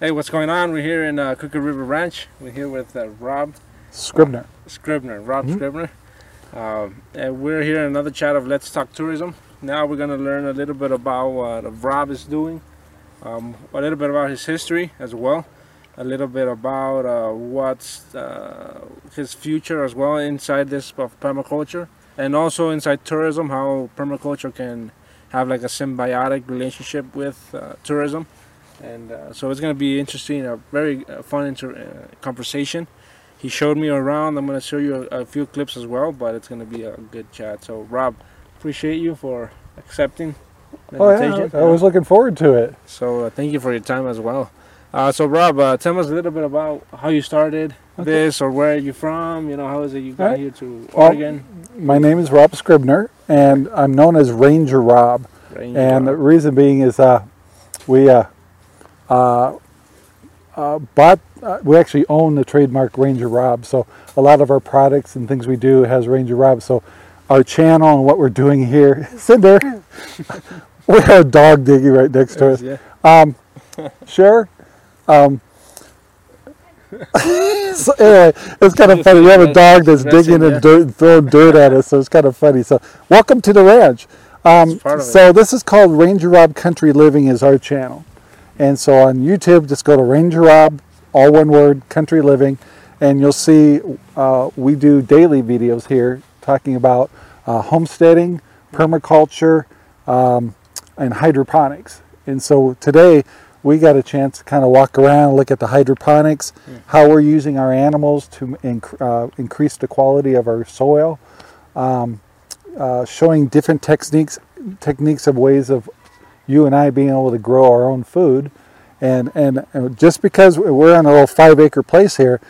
Hey, what's going on? We're here in uh, Crooked River Ranch. We're here with uh, Rob Scribner. Scribner, Rob Mhm. Scribner. Um, and we're here in another chat of Let's Talk Tourism. Now we're going to learn a little bit about what Rob is doing, um, a little bit about his history as well, a little bit about uh, what's uh, his future as well inside this of permaculture, and also inside tourism, how permaculture can have like a symbiotic relationship with uh, tourism. And uh, so it's going to be interesting, a very uh, fun inter- uh, conversation he showed me around. I'm going to show you a, a few clips as well, but it's going to be a good chat. So, Rob, appreciate you for accepting the Oh yeah, invitation. I was looking forward to it. So, uh, thank you for your time as well. Uh, so, Rob, uh, tell us a little bit about how you started Okay. this, or where are you from? You know, how is it you got Alright. here to Well, Oregon? My name is Rob Scribner, and I'm known as Ranger Rob. Ranger And the reason being is uh, we uh, uh, uh, bought, uh, we actually own the trademark Ranger Rob. So a lot of our products and things we do has Ranger Rob. So our channel and what we're doing here, Cinder, we have a dog digging right next to us. Yeah. Um, sure. Um, so anyway, it's kind of funny. We have a dog that's digging yeah. and dirt, and throwing dirt at us, so it's kind of funny. So, welcome to the ranch. Um, so this is called Ranger Rob Country Living is our channel, and so on YouTube, just go to Ranger Rob, all one word, Country Living, and you'll see uh, we do daily videos here talking about uh, homesteading, permaculture, um, and hydroponics. And so today we got a chance to kind of walk around and look at the hydroponics, how we're using our animals to inc- uh, increase the quality of our soil, um, uh, showing different techniques, techniques of ways of you and I being able to grow our own food. And, and just because we're on a little five acre place here,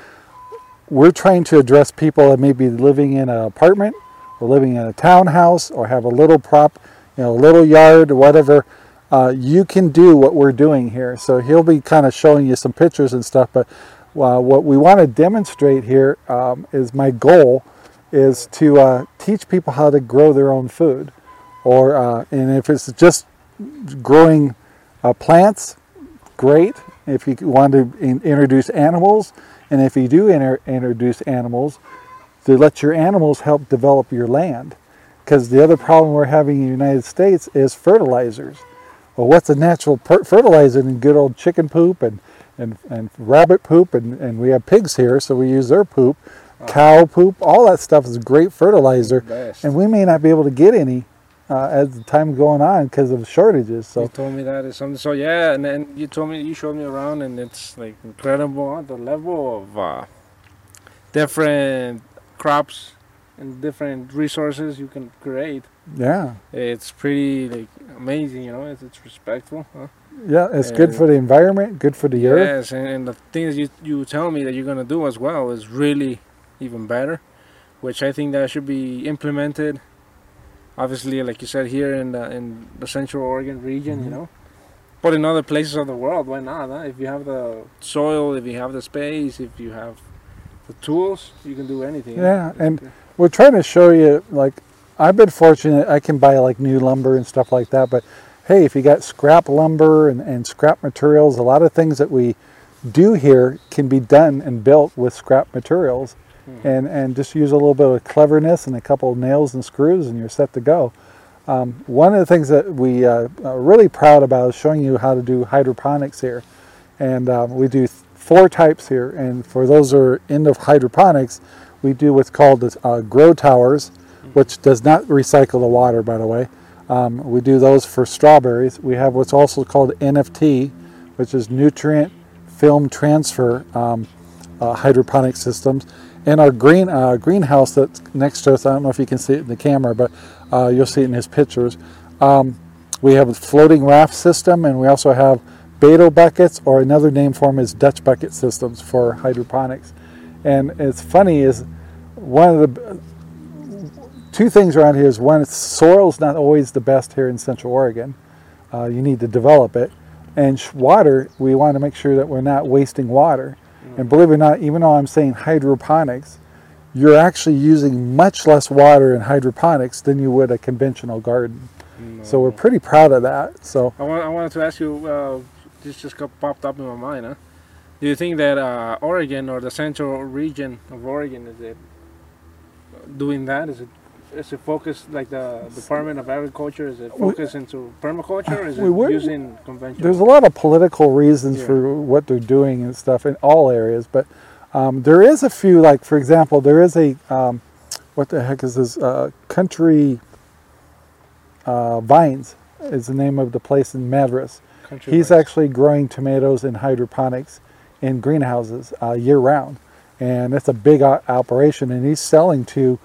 we're trying to address people that may be living in an apartment or living in a townhouse or have a little prop, you know, a little yard or whatever. Uh, you can do what we're doing here. So he'll be kind of showing you some pictures and stuff. But uh, what we want to demonstrate here um, is my goal is to uh, teach people how to grow their own food, or uh, and if it's just growing uh, plants, great. If you want to in- introduce animals, and if you do inter- introduce animals, to let your animals help develop your land. Because the other problem we're having in the United States is fertilizers. Well, what's a natural per- fertilizer in good old chicken poop and, and, and rabbit poop? And, and we have pigs here, so we use their poop. Cow poop, all that stuff is great fertilizer. And we may not be able to get any uh, as the time going on because of shortages. So you told me that is something. So yeah, and then you told me you showed me around, and it's like incredible the level of uh, different crops and different resources you can create. yeah, It's pretty like amazing, you know. It's, it's respectful. Huh? yeah, it's good for the environment, good for the earth. Yes, and, and the things you you tell me that you're gonna do as well is really even better, which I think that should be implemented. Obviously, like you said, here in the in the Central Oregon region, you Mhm. know, but in other places of the world, why not? Huh? If you have the soil, if you have the space, if you have the tools, you can do anything. Yeah, and we're trying to show you like I've been fortunate I can buy like new lumber and stuff like that, but hey, if you got scrap lumber and, and scrap materials, a lot of things that we do here can be done and built with scrap materials Mhm. and, and just use a little bit of cleverness and a couple of nails and screws and you're set to go. Um, one of the things that we uh, are really proud about is showing you how to do hydroponics here. And um, we do four types here. And for those who are into hydroponics, we do what's called uh, grow towers, which does not recycle the water, by the way. Um, we do those for strawberries. We have what's also called NFT, which is nutrient film transfer um, uh, hydroponic systems. And our green uh, greenhouse that's next to us, I don't know if you can see it in the camera, but uh, you'll see it in his pictures. Um, we have a floating raft system, and we also have Bato buckets, or another name for them is Dutch bucket systems for hydroponics. And it's funny is one of the two things around here is one, soil's not always the best here in Central Oregon. Uh, you need to develop it. And water, we want to make sure that we're not wasting water. And believe it or not, even though I'm saying hydroponics, you're actually using much less water in hydroponics than you would a conventional garden. So we're pretty proud of that. So I, want, I wanted to ask you, uh, this just got popped up in my mind. Huh? Do you think that uh, Oregon or the central region of Oregon is it doing that? Is it is it focused like the Department of Agriculture? Is it We- focused into permaculture? Or is We it were- using conventional? There's a lot of political reasons Yeah. for what they're doing and stuff in all areas, but um, there is a few. Like for example, there is a um, what the heck is this? Uh, country uh, Vines is the name of the place in Madras. country He's wise? actually growing tomatoes in hydroponics in greenhouses uh, year round, and it's a big operation. And he's selling to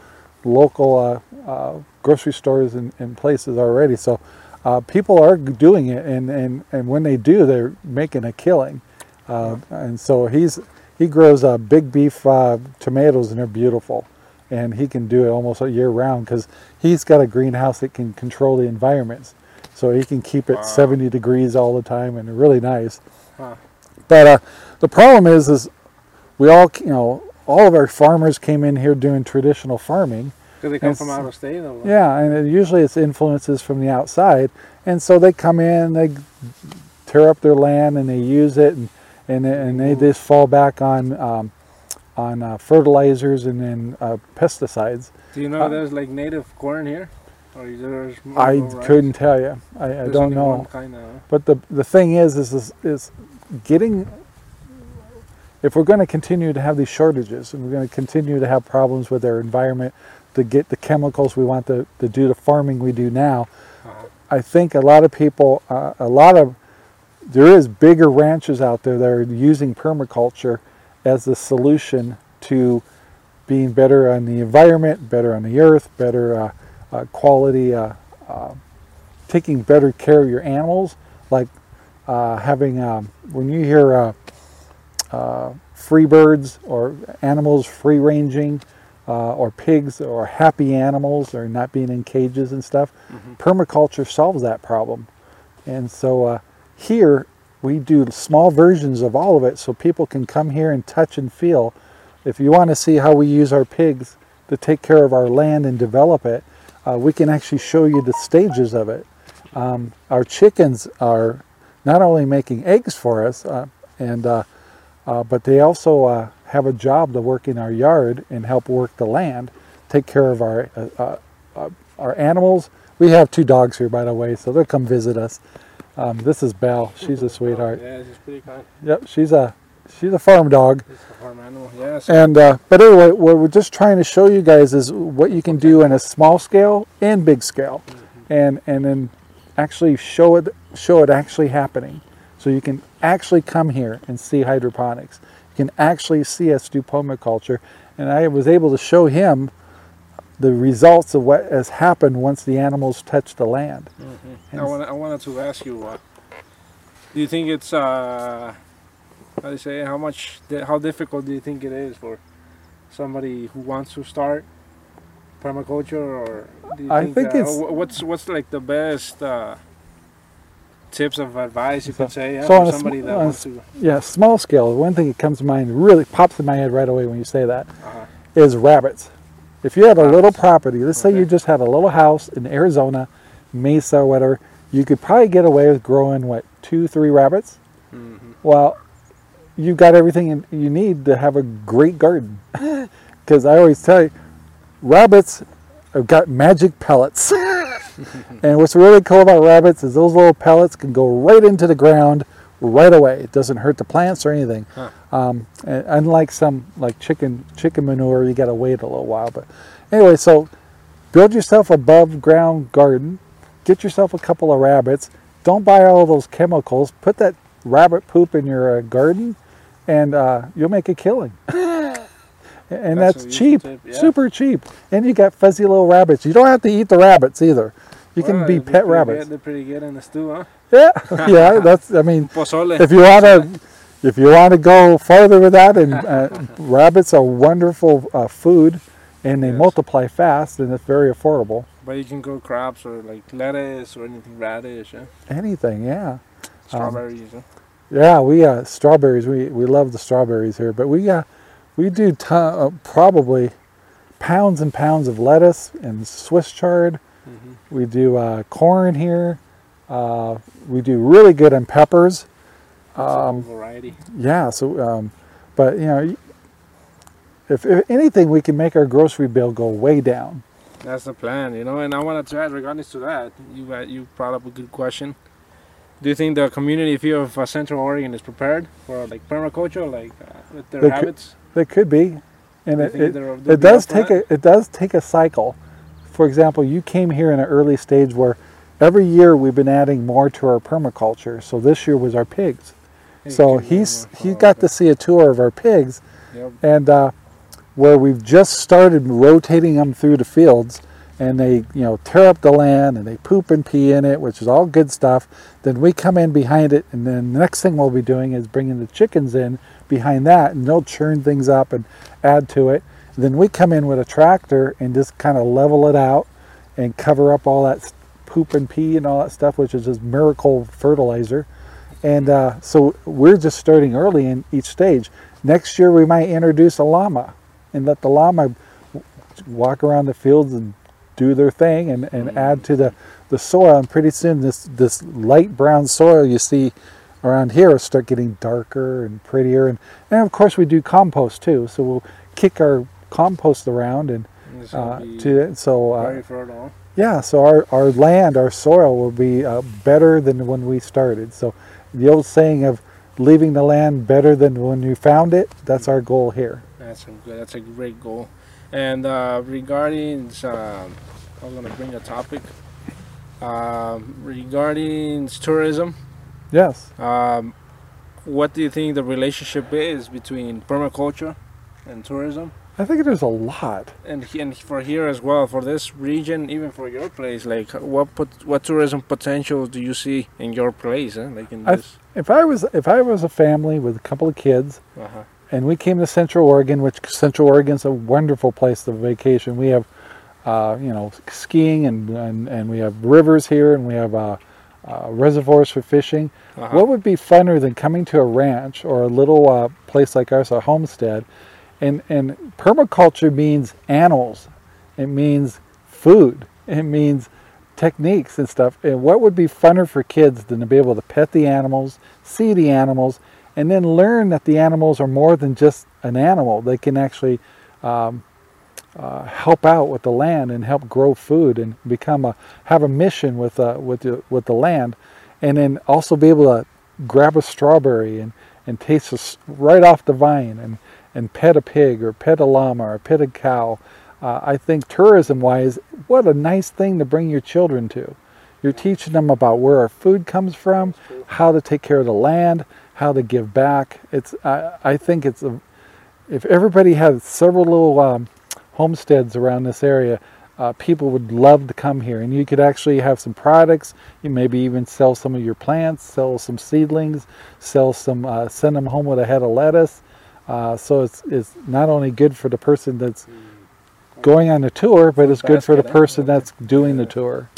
local uh, uh, grocery stores and, and places already. So uh, people are doing it, and, and, and when they do, they're making a killing. Uh, and so he's he grows uh, big beef uh, tomatoes, and they're beautiful. And he can do it almost a year round because he's got a greenhouse that can control the environments. So he can keep it Wow. 70 degrees all the time, and really nice. Huh. But uh, the problem is, is we all, you know, all of our farmers came in here doing traditional farming. Do they come and from out of state? Yeah, and it, usually it's influences from the outside, and so they come in, they tear up their land, and they use it, and and, and they just fall back on um, on uh, fertilizers and then uh, pesticides. Do you know Uh, there's like native corn here? Or is there's more I couldn't tell you. I, I don't know. Kind of, But the the thing is, is is, is getting. If we're going to continue to have these shortages, and we're going to continue to have problems with our environment, to get the chemicals we want to, to do the farming we do now, uh I think a lot of people, uh, a lot of, there is bigger ranches out there that are using permaculture as the solution to being better on the environment, better on the earth, better uh, uh, quality, uh, uh, taking better care of your animals, like uh, having, um, when you hear uh, uh, free birds or animals free ranging, uh, or pigs or happy animals or not being in cages and stuff, permaculture solves that problem. And so uh, here we do small versions of all of it so people can come here and touch and feel. If you want to see how we use our pigs to take care of our land and develop it, uh, we can actually show you the stages of it. Um, our chickens are not only making eggs for us, uh, and uh, but they also uh, have a job to work in our yard and help work the land, take care of our uh, uh, uh, our animals. We have two dogs here, by the way, so they'll come visit us. Um, this is Belle. She's a sweetheart. Yeah, it's pretty kind. Yep, she's a she's a farm dog. A farm animal. Yes. And uh, but anyway, what we're just trying to show you guys is what you can do in a small scale and big scale, and and then actually show it show it actually happening, so you can actually come here and see hydroponics. You can actually see us do permaculture, and I was able to show him the results of what has happened once the animals touch the land. I, want, I wanted to ask you, uh, do you think it's, uh, how do you say, how much, how difficult do you think it is for somebody who wants to start permaculture, or do you I think, think uh, it's- what's what's like the best uh, tips of advice you So- could say yeah, so for somebody that wants to? Yeah, small scale. One thing that comes to mind, really pops in my head right away when you say that, Uh-huh. is rabbits. If you had a little property, let's say you just had a little house in Arizona, Mesa, or whatever, you could probably get away with growing what two, three rabbits. Mhm. Well, you've got everything you need to have a great garden. Because I always tell you, rabbits have got magic pellets. and what's really cool about rabbits is those little pellets can go right into the ground right away. It doesn't hurt the plants or anything. Huh. Um, and unlike some like chicken chicken manure, you got to wait a little while. But anyway, so build yourself a above ground garden. Get yourself a couple of rabbits. Don't buy all those chemicals. Put that rabbit poop in your uh, garden, and uh, you'll make a killing. and That's that's, cheap, tip, yeah. super cheap. And you got fuzzy little rabbits. You don't have to eat the rabbits either. You can Well, be they're pet rabbits. Good, they're pretty good in the stew, huh? Yeah, yeah. That's. I mean, Pozole. if you want to, if you want to go farther with that, and uh, rabbits are wonderful uh, food, and they Yes. multiply fast, and it's very affordable. But you can grow crops or like lettuce or anything radish, yeah? Anything, yeah, strawberries. huh? yeah. We uh, strawberries. We we love the strawberries here, but we uh, we do ton, uh, probably pounds and pounds of lettuce and Swiss chard. Mhm. We do uh, corn here. Uh, we do really good on peppers. Um, variety. yeah. So, um, but you know, if, if anything, we can make our grocery bill go way down. That's the plan, you know. And I want to add, regardless to that, you got you brought up a good question. Do you think the community feel of uh, Central Oregon is prepared for like permaculture, like uh, with their They could- habits? They could be, and it, it, they're- it does take a it does take a cycle. For example, you came here in an early stage where every year we've been adding more to our permaculture. So this year was our pigs. Hey, So he's he got okay. to see a tour of our pigs, Yep. and uh, where we've just started rotating them through the fields, and they you know tear up the land and they poop and pee in it, which is all good stuff. Then we come in behind it, and then the next thing we'll be doing is bringing the chickens in behind that, and they'll churn things up and add to it. Then we come in with a tractor and just kind of level it out and cover up all that poop and pee and all that stuff, which is just miracle fertilizer. And uh, so we're just starting early in each stage. Next year we might introduce a llama and let the llama walk around the fields and do their thing and, and add to the, the soil. And pretty soon this, this light brown soil you see around here will start getting darker and prettier. And, and of course we do compost too. So we'll kick our compost around and uh, to. So uh, yeah, so our, our land, our soil will be uh, better than when we started. So the old saying of leaving the land better than when you found it, that's our goal here. That's a good, that's a great goal. And uh, regarding, um, I'm gonna bring a topic. Um, regarding tourism, Yes. um, what do you think the relationship is between permaculture and tourism? I think there's a lot. And and for here as well, for this region, even for your place, like what put, what tourism potential do you see in your place? Huh? Like in I- this, If I was if I was a family with a couple of kids uh-huh. And we came to Central Oregon, which Central Oregon's a wonderful place to vacation. We have uh, you know skiing and, and and we have rivers here and we have uh, uh, reservoirs for fishing. Uh-huh. What would be funner than coming to a ranch or a little uh, place like ours, a homestead? And, and permaculture means animals. It means food. It means techniques and stuff. And what would be funner for kids than to be able to pet the animals, see the animals, and then learn that the animals are more than just an animal. They can actually um, uh, help out with the land and help grow food and become a have a mission with uh, with the, with the land, and then also be able to grab a strawberry and and taste it right off the vine and and pet a pig or pet a llama or pet a cow. Uh, I think tourism wise, what a nice thing to bring your children to. You're teaching them about where our food comes from, how to take care of the land, how to give back. It's I, I think it's a, if everybody had several little um, homesteads around this area, uh, people would love to come here, and you could actually have some products. You maybe even sell some of your plants, sell some seedlings, sell some, uh, send them home with a head of lettuce. Uh, so it's it's not only good for the person that's going on the tour, but it's good for the person that's doing the tour.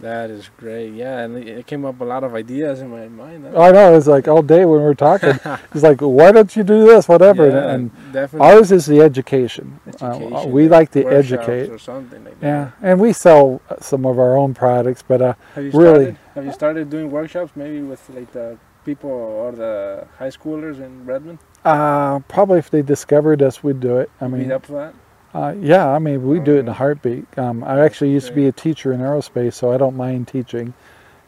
That is great. Yeah, and it came up a lot of ideas in my mind. huh? I know it's like all day when we're talking. it's like, why don't you do this, whatever? Yeah, and definitely. ours is the education. Uh, we like to educate. or something like that. Yeah, and we sell uh, some of our own products, but uh, Have you Really? started? Have you started doing workshops maybe with like the people or the high schoolers in Redmond? uh, probably if they discovered us, we'd do it. I mean, Meet up for that. Uh, yeah, I mean, we do it in a heartbeat. Um, I actually used to be a teacher in aerospace, so I don't mind teaching.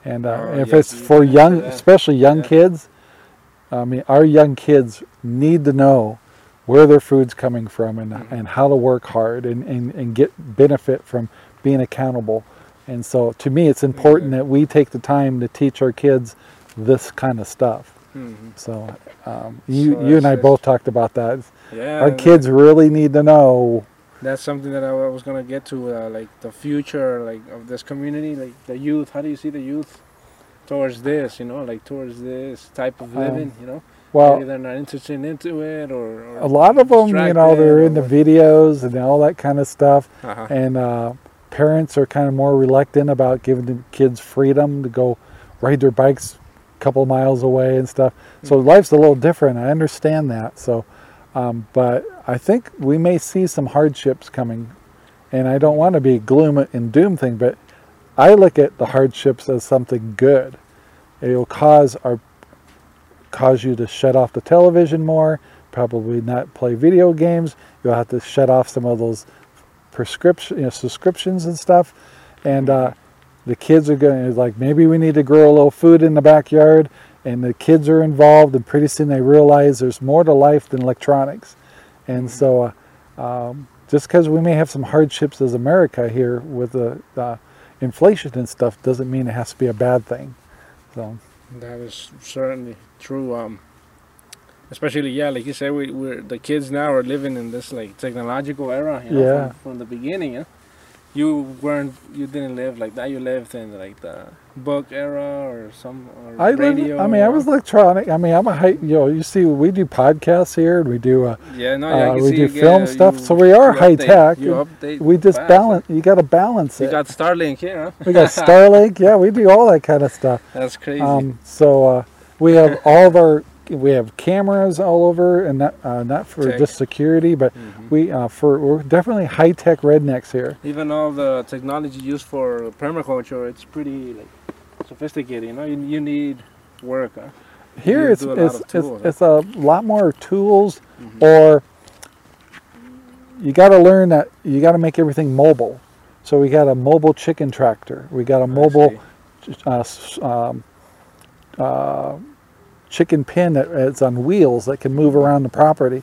And uh, Oh, if it's for young, especially young kids, I mean, our young kids need to know where their food's coming from and, Mhm. and how to work hard and, and, and get benefit from being accountable. And so to me, it's important that we take the time to teach our kids this kind of stuff. hmm So um, you, So you and I both talked about that. Yeah. Our kids really need to know. That's something that I was gonna get to, uh, like the future, like of this community, like the youth. How do you see the youth towards this? You know, like towards this type of Um, living. you know, Well, maybe they're not interested into it, or, or a lot of them, you know, they're in the videos and all that kind of stuff. Uh-huh. and uh, parents are kind of more reluctant about giving the kids freedom to go ride their bikes a couple miles away and stuff. So life's a little different. I understand that. So, um, but I think we may see some hardships coming, and I don't want to be gloom and doom thing, but I look at the hardships as something good. It will cause our cause you to shut off the television more, probably not play video games. You'll have to shut off some of those prescription, you know, subscriptions and stuff. And uh, the kids are going to like maybe we need to grow a little food in the backyard, and the kids are involved, and pretty soon they realize there's more to life than electronics. And so, uh, um, just because we may have some hardships as America here with the uh, inflation and stuff, doesn't mean it has to be a bad thing. So. That is certainly true. Um, especially yeah, like you said, we we're the kids now are living in this like technological era. You know, Yeah. From, from the beginning, yeah. You weren't, you didn't live like that. You lived in like the book era or some or I radio. I mean, I was electronic. I mean, I'm a high, you know, you see, we do podcasts here and we do, uh, Yeah, no, yeah, uh, we do you film stuff, you- so we are high update- tech. You we just fast. balance, you got to balance You it. got Starlink here, huh? we got Starlink. Yeah, we do all that kind of stuff. That's crazy. Um, so uh, we have all of our we have cameras all over, and not uh, not for Tech. just security, but Mhm. we uh, for we're definitely high tech rednecks here. Even all the technology used for permaculture, it's pretty like sophisticated. You know, you, you need work. Huh? Here it's a lot it's, of it's huh? it's a lot more tools, Mhm. or you got to learn that you got to make everything mobile. So we got a mobile chicken tractor. We got a mobile uh, um, uh, chicken pen that is on wheels that can move around the property.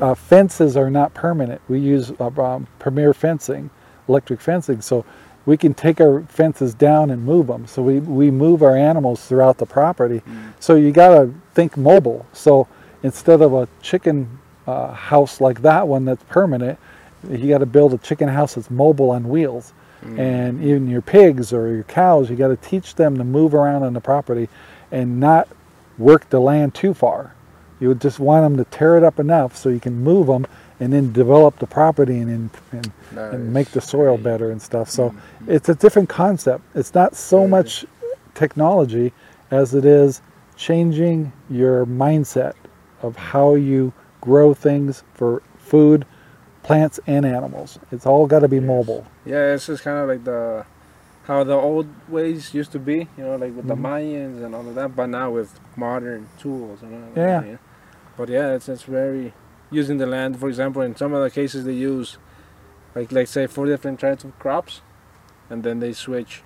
Uh, fences are not permanent. We use uh, um, Premier fencing, electric fencing, so we can take our fences down and move them. So we, we move our animals throughout the property. Mm. So you got to think mobile. So instead of a chicken uh, house like that one that's permanent, you got to build a chicken house that's mobile on wheels. Mm. And even your pigs or your cows, you got to teach them to move around on the property and not work the land too far. You would just want them to tear it up enough so you can move them and then develop the property and and, and, and make the soil better and stuff. So Mhm. it's a different concept. It's not so Very much technology as it is changing your mindset of how you grow things for food, plants, and animals. It's all got to be Yes. mobile. Yeah, it's just kind of like the how the old ways used to be, you know, like with Mhm. the Mayans and all of that, but now with modern tools. You know, Yeah. But yeah, it's it's very using the land. For example, in some of the cases they use, like like say four different types of crops, and then they switch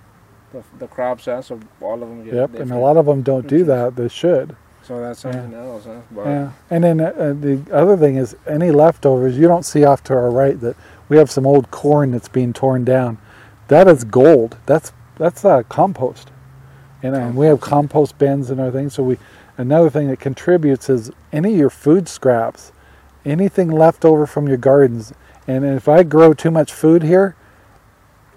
the, the crops out, so all of them get Yep, and a lot of them don't do that. They should. So that's Yeah. something else, huh? But Yeah, and then uh, uh, the other thing is any leftovers you don't see off to our right that we have some old corn that's being torn down. That is gold. That's that's uh, compost, and, and we have compost bins and everything. So we another thing that contributes is any of your food scraps, anything left over from your gardens. And if I grow too much food here,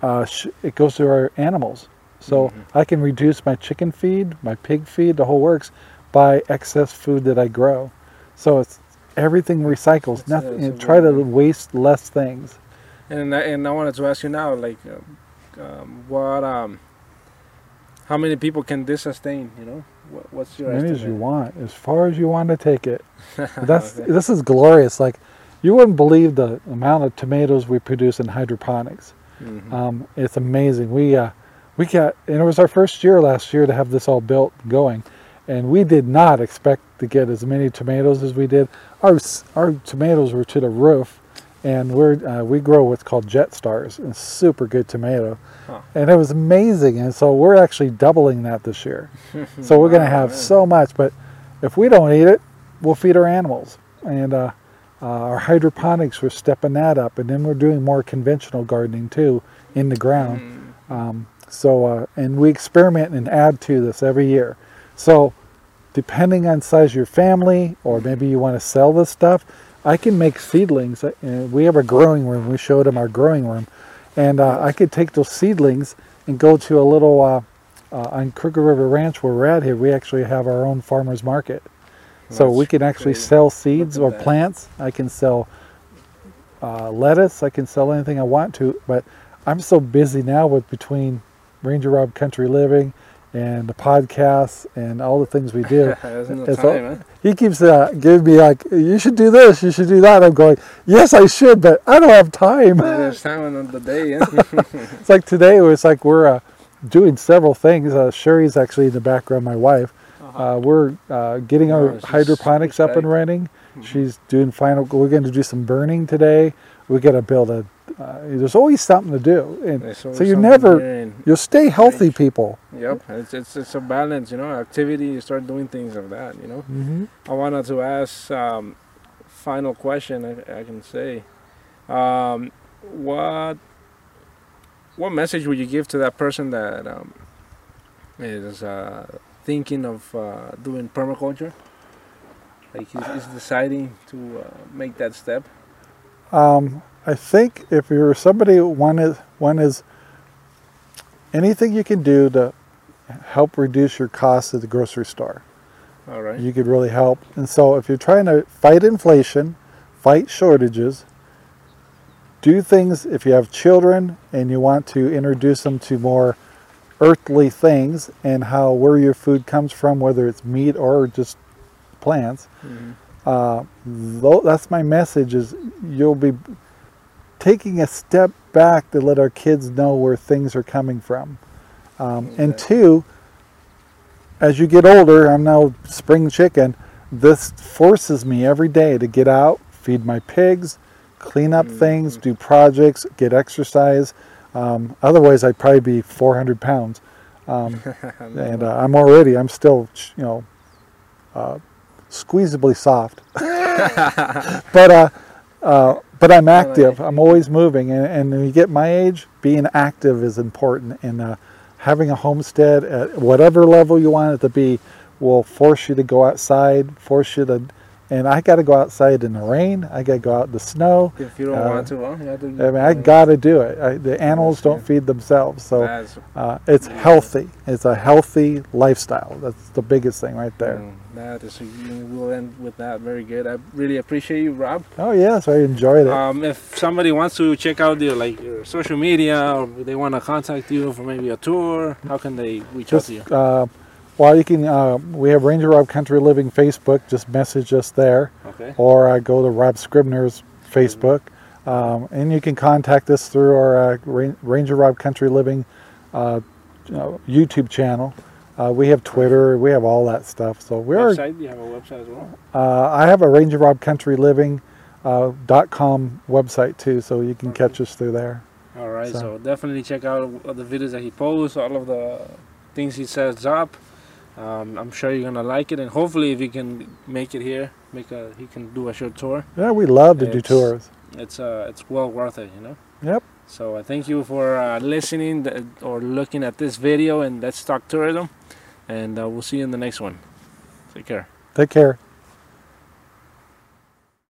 uh, it goes to our animals. So Mhm. I can reduce my chicken feed, my pig feed, the whole works by excess food that I grow. So it's everything recycles. It's Nothing. it's and try to waste less things. And I, and I wanted to ask you now, like, um, um, what um, how many people can this sustain? You know, what's your As many as you want, as far as you want to take it. That's Okay. this is glorious. Like you wouldn't believe the amount of tomatoes we produce in hydroponics. Mhm. Um, it's amazing. We uh, we got and it was our first year last year to have this all built going, and we did not expect to get as many tomatoes as we did. Our our tomatoes were to the roof, and we're uh, we grow what's called Jet Stars, a super good tomato, Huh. and it was amazing. And so we're actually doubling that this year. So we're going to have man. so much, but if we don't eat it, we'll feed our animals. And uh, uh, our hydroponics, we're stepping that up, and then we're doing more conventional gardening too in the ground. Mm. Um, so uh, and we experiment and add to this every year. So depending on size of your family, or maybe you want to sell this stuff, I can make seedlings. Uh, we have a growing room. We showed them our growing room, and uh, I could take those seedlings and go to a little uh, uh, on Crooked River Ranch where we're at here. We actually have our own farmers market, so we can actually crazy. sell seeds or that. plants. I can sell uh, lettuce. I can sell anything I want to, but I'm so busy now with between Ranger Rob Country Living and the podcasts and all the things we do. No all- time, he keeps uh, giving me like, you should do this, you should do that. I'm going, yes, I should, but I don't have time. There's time on the day, it's like today, it was like we're uh, doing several things. Uh, Sherry's actually in the background, my wife, Oh. Uh, we're uh, getting No, our hydroponics up and running. She's doing final. We're going to do some burning today. We got to build a. Uh, there's always something to do, and so you never. You'll stay healthy, Range. people. Yep, it's, it's it's a balance, you know. Activity, you start doing things of that, you know. Mm-hmm. I wanted to ask um, final question. I, I can say, um, what what message would you give to that person that um, is uh, thinking of uh, doing permaculture? Like he's, he's deciding to uh, make that step. Um, I think if you're somebody, one is one is anything you can do to help reduce your costs at the grocery store. All right. you could really help. And so, if you're trying to fight inflation, fight shortages, do things, if you have children and you want to introduce them to more earthly things and how where your food comes from, whether it's meat or just plants, Mhm. uh, that's my message is you'll be taking a step back to let our kids know where things are coming from. Um, and two, as you get older, I'm now spring chicken. This forces me every day to get out, feed my pigs, clean up things, do projects, get exercise. Um, otherwise, I'd probably be 400 pounds. Um, and uh, I'm already, I'm still, you know, uh, squeezably soft. but uh, uh, but I'm active. I'm always moving, and, and when you get my age, being active is important. And uh, having a homestead at whatever level you want it to be will force you to go outside, force you to. And I got to go outside in the rain. I got to go out in the snow. If you don't Uh, want to, well, you have to. I mean, I got to do it. I, the animals don't feed themselves, so uh, it's healthy. It's a healthy lifestyle. That's the biggest thing right there. Mm, that is, we'll end with that. Very good. I really appreciate you, Rob. Oh yes, I enjoyed it. Um, if somebody wants to check out your like your social media or they want to contact you for maybe a tour, how can they reach just out to you? uh, well, you can. Uh, we have Ranger Rob Country Living Facebook. Just message us there, Okay. or uh, go to Rob Scribner's Facebook, um, and you can contact us through our uh, Ranger Rob Country Living uh, you know, YouTube channel. Uh, we have Twitter. We have all that stuff. So we're. Website? You have a website as well. Uh, I have a Ranger Rob Country Living. Uh, dot com website too, so you can catch us through there. All right. So- So. definitely check out all the videos that he posts, all of the things he sets up. Um, I'm sure you're gonna like it, and hopefully, if you can make it here, make a he can do a short tour. Yeah, we love to do tours. It's uh, it's well worth it, you know. Yep. So I thank you for uh, listening th- or looking at this video, and let's talk tourism. And uh, we'll see you in the next one. Take care. Take care.